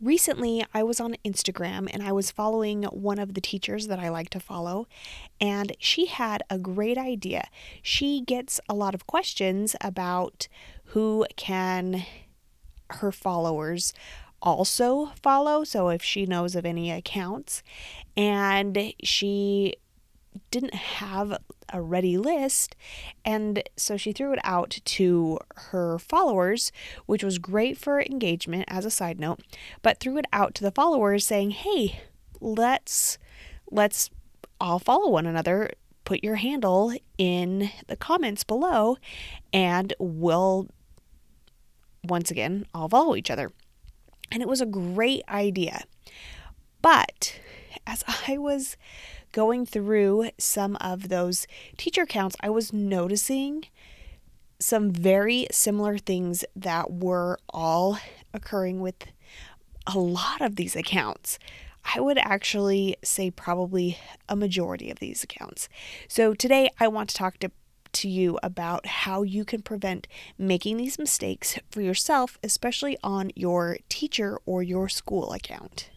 recently I was on Instagram and I was following one of the teachers that I like to follow, and she had a great idea. She gets a lot of questions about who can her followers also follow. So if she knows of any accounts, and she didn't have a ready list. And so she threw it out to her followers, which was great for engagement as a side note, but threw it out to the followers saying, "Hey, let's let's all follow one another. Put your handle in the comments below and we'll once again all follow each other." And it was a great idea. But as I was going through some of those teacher counts, I was noticing some very similar things that were all occurring with a lot of these accounts. I would actually say probably a majority of these accounts. So today I want to talk to to you about how you can prevent making these mistakes for yourself, especially on your teacher or your school account.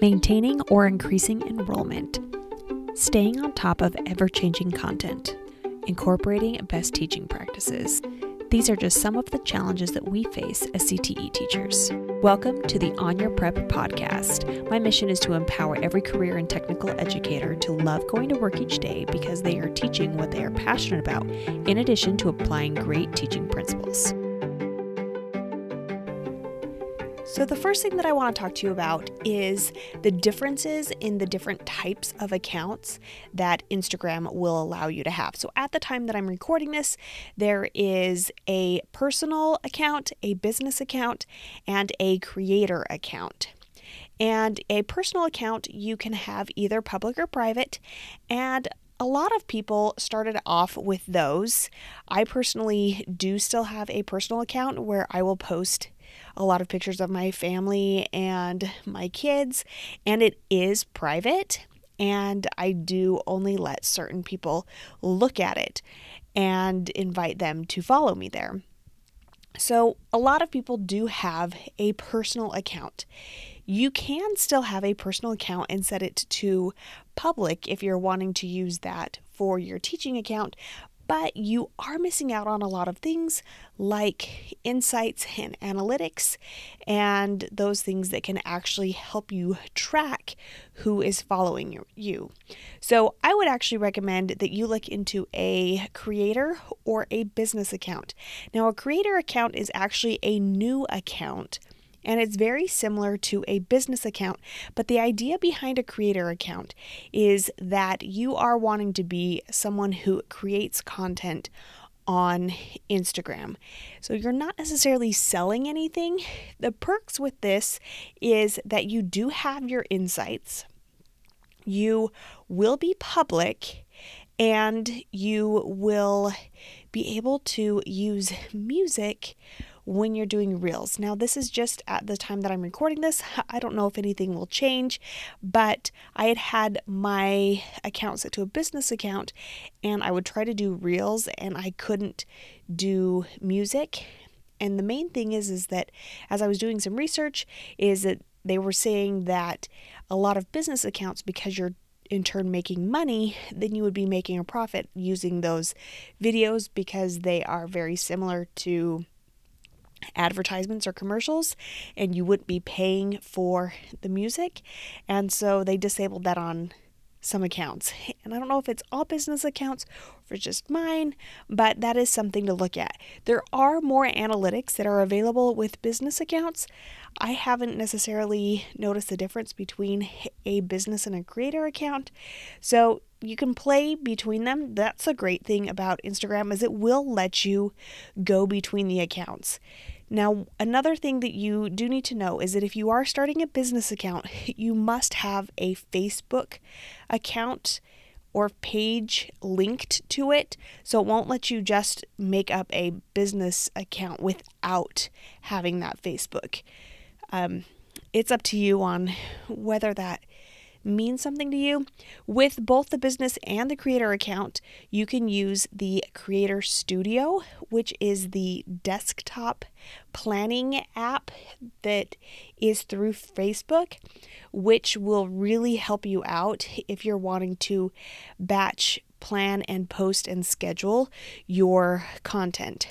Maintaining or increasing enrollment staying on top of ever changing content, incorporating best teaching practices. These are just some of the challenges that we face as CTE teachers. Welcome to the On Your Prep podcast. My mission is to empower every career and technical educator to love going to work each day because they are teaching what they are passionate about, in addition to applying great teaching principles. So, the first thing that I want to talk to you about is the differences in the different types of accounts that Instagram will allow you to have. So, at the time that I'm recording this, there is a personal account, a business account, and a creator account. And a personal account, you can have either public or private, and a lot of people started off with those. I personally do still have a personal account where I will post a lot of pictures of my family and my kids, and it is private. And I do only let certain people look at it and invite them to follow me there. So, a lot of people do have a personal account. You can still have a personal account and set it to public if you're wanting to use that for your teaching account, but you are missing out on a lot of things like insights and analytics and those things that can actually help you track who is following you. So, I would actually recommend that you look into a creator or a business account. Now, a creator account is actually a new account and it's very similar to a business account. But the idea behind a creator account is that you are wanting to be someone who creates content on Instagram. So you're not necessarily selling anything. The perks with this is that you do have your insights, you will be public, and you will be able to use music when you're doing reels. Now, this is just at the time that I'm recording this. I don't know if anything will change, but I had had my account set to a business account and I would try to do reels and I couldn't do music. And the main thing is is that as I was doing some research is that they were saying that a lot of business accounts because you're in turn making money, then you would be making a profit using those videos because they are very similar to advertisements or commercials and you wouldn't be paying for the music. And so they disabled that on some accounts. And I don't know if it's all business accounts or just mine, but that is something to look at. There are more analytics that are available with business accounts. I haven't necessarily noticed the difference between a business and a creator account. So you can play between them. That's a great thing about Instagram is it will let you go between the accounts. Now, another thing that you do need to know is that if you are starting a business account, you must have a Facebook account or page linked to it. So it won't let you just make up a business account without having that Facebook. Um, it's up to you on whether that means something to you, with both the business and the creator account, you can use the Creator Studio, which is the desktop planning app that is through Facebook, which will really help you out if you're wanting to batch plan and post and schedule your content.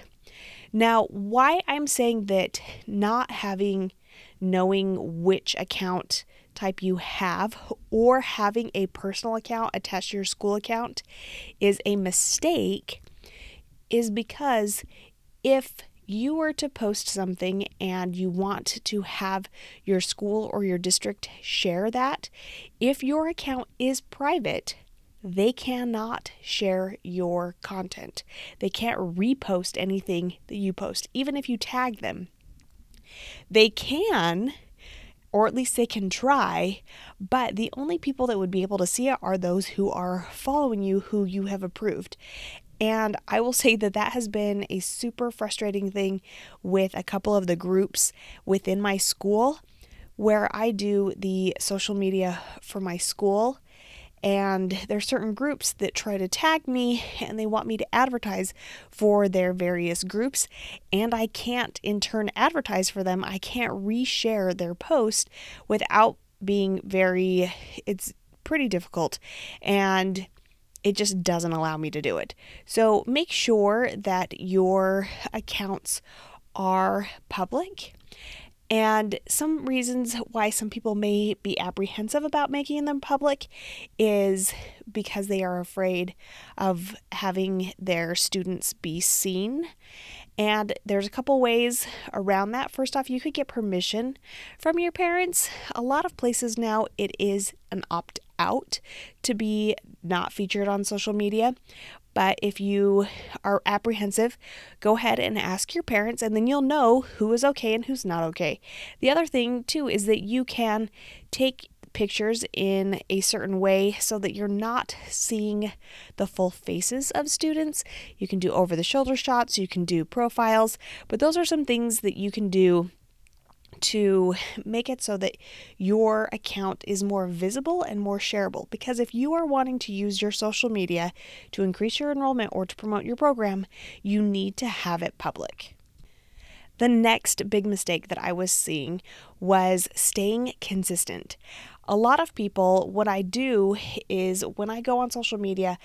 Now, why I'm saying that not having knowing which account type you have or having a personal account attached to your school account is a mistake is because if you were to post something and you want to have your school or your district share that, if your account is private, they cannot share your content. They can't repost anything that you post, even if you tag them. They can, or at least they can try, but the only people that would be able to see it are those who are following you, who you have approved. And I will say that that has been a super frustrating thing with a couple of the groups within my school where I do the social media for my school and there are certain groups that try to tag me and they want me to advertise for their various groups and I can't in turn advertise for them. I can't reshare their post without being very it's pretty difficult and it just doesn't allow me to do it. So make sure that your accounts are public and some reasons why some people may be apprehensive about making them public is because they are afraid of having their students be seen. And there's a couple ways around that. First off, you could get permission from your parents. A lot of places now it is an opt out to be not featured on social media. But if you are apprehensive, go ahead and ask your parents, and then you'll know who is okay and who's not okay. The other thing, too, is that you can take pictures in a certain way so that you're not seeing the full faces of students. You can do over the shoulder shots, you can do profiles, but those are some things that you can do to make it so that your account is more visible and more shareable. Because if you are wanting to use your social media to increase your enrollment or to promote your program, you need to have it public. The next big mistake that I was seeing was staying consistent. A lot of people, what I do is when I go on social media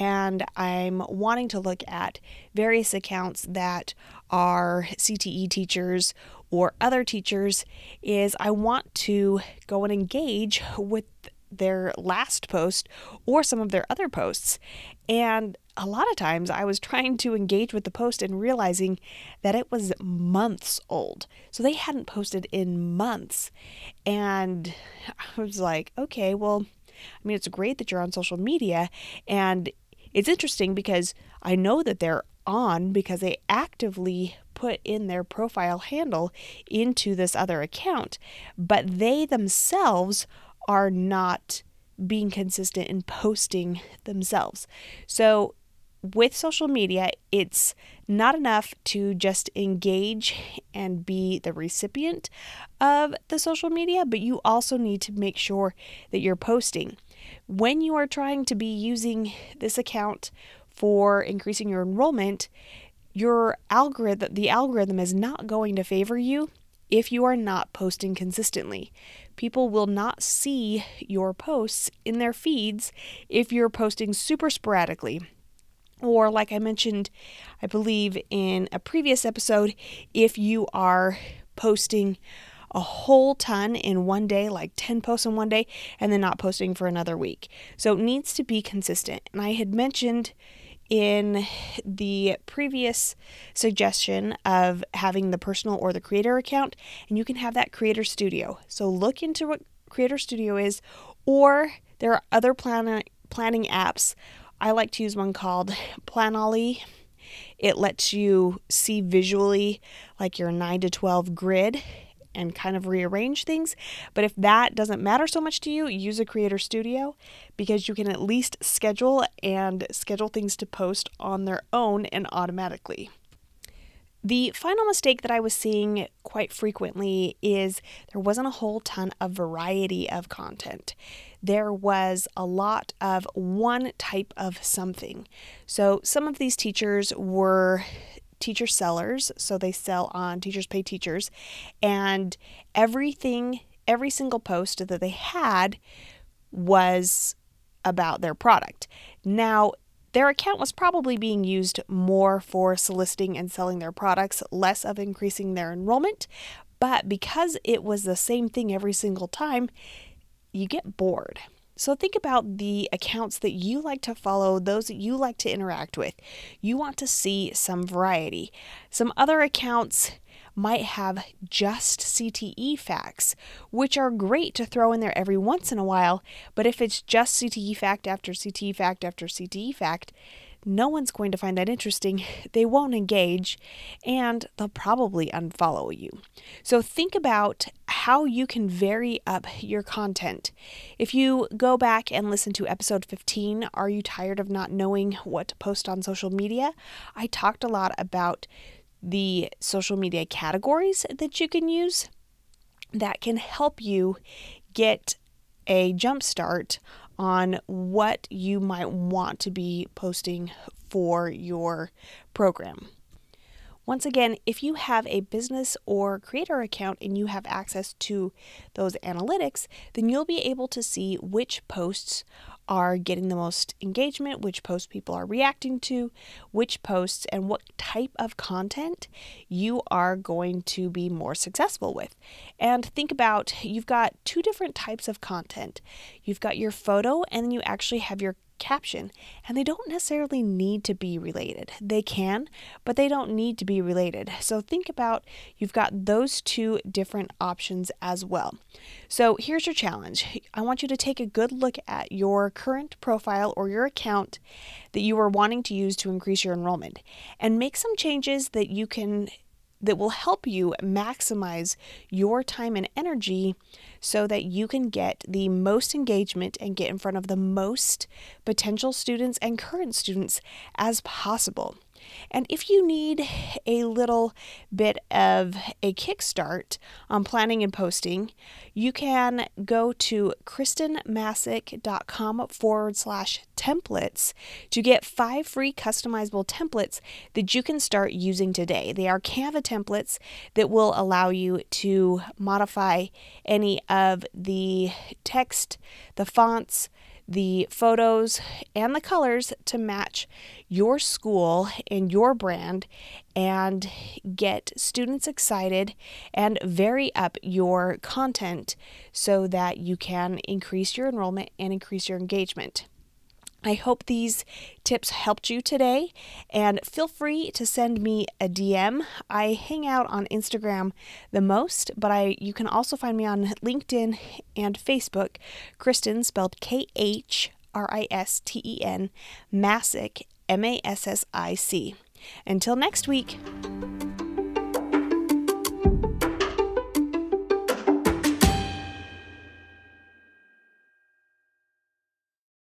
and I'm wanting to look at various accounts that are CTE teachers or other teachers is I want to go and engage with their last post or some of their other posts. And a lot of times I was trying to engage with the post and realizing that it was months old. So they hadn't posted in months. And I was like, okay, well, I mean, it's great that you're on social media. And it's interesting because I know that they're on because they actively put in their profile handle into this other account, but they themselves are not being consistent in posting themselves. So, with social media, it's not enough to just engage and be the recipient of the social media, but you also need to make sure that you're posting. When you are trying to be using this account for increasing your enrollment, your algorithm the algorithm is not going to favor you if you are not posting consistently. People will not see your posts in their feeds if you're posting super sporadically. Or, like I mentioned, I believe in a previous episode, if you are posting a whole ton in one day, like 10 posts in one day, and then not posting for another week. So it needs to be consistent. And I had mentioned in the previous suggestion of having the personal or the creator account, and you can have that creator studio. So look into what creator studio is, or there are other plan- planning apps. I like to use one called Planoly. It lets you see visually like your 9 to 12 grid and kind of rearrange things. But if that doesn't matter so much to you, use a Creator Studio because you can at least schedule and schedule things to post on their own and automatically. The final mistake that I was seeing quite frequently is there wasn't a whole ton of variety of content. There was a lot of one type of something. So some of these teachers were teacher sellers, so they sell on Teachers Pay Teachers, and everything, every single post that they had was about their product. Now, their account was probably being used more for soliciting and selling their products, less of increasing their enrollment. But because it was the same thing every single time, you get bored. So think about the accounts that you like to follow, those that you like to interact with. You want to see some variety. Some other accounts might have just CTE facts, which are great to throw in there every once in a while. But if it's just CTE fact after CTE fact after CTE fact, no one's going to find that interesting. They won't engage and they'll probably unfollow you. So think about how you can vary up your content. If you go back and listen to episode 15, Are You Tired of Not Knowing What to Post on Social Media? I talked a lot about the social media categories that you can use that can help you get a jump start on what you might want to be posting for your program. Once again, if you have a business or creator account and you have access to those analytics, then you'll be able to see which posts are getting the most engagement, which posts people are reacting to, which posts and what type of content you are going to be more successful with. And think about you've got two different types of content. You've got your photo, and then you actually have your caption, and they don't necessarily need to be related. They can, but they don't need to be related. So think about you've got those two different options as well. So here's your challenge I want you to take a good look at your current profile or your account that you are wanting to use to increase your enrollment and make some changes that you can that will help you maximize your time and energy so that you can get the most engagement and get in front of the most potential students and current students as possible. And if you need a little bit of a kickstart on planning and posting, you can go to khristenmassic.com forward slash templates to get five free customizable templates that you can start using today. They are Canva templates that will allow you to modify any of the text, the fonts, the photos and the colors to match your school and your brand and get students excited and vary up your content so that you can increase your enrollment and increase your engagement. I hope these tips helped you today and feel free to send me a DM. I hang out on Instagram the most, but I you can also find me on LinkedIn and Facebook. Khristen spelled K H R I S T E N Massic M A S S I C. Until next week.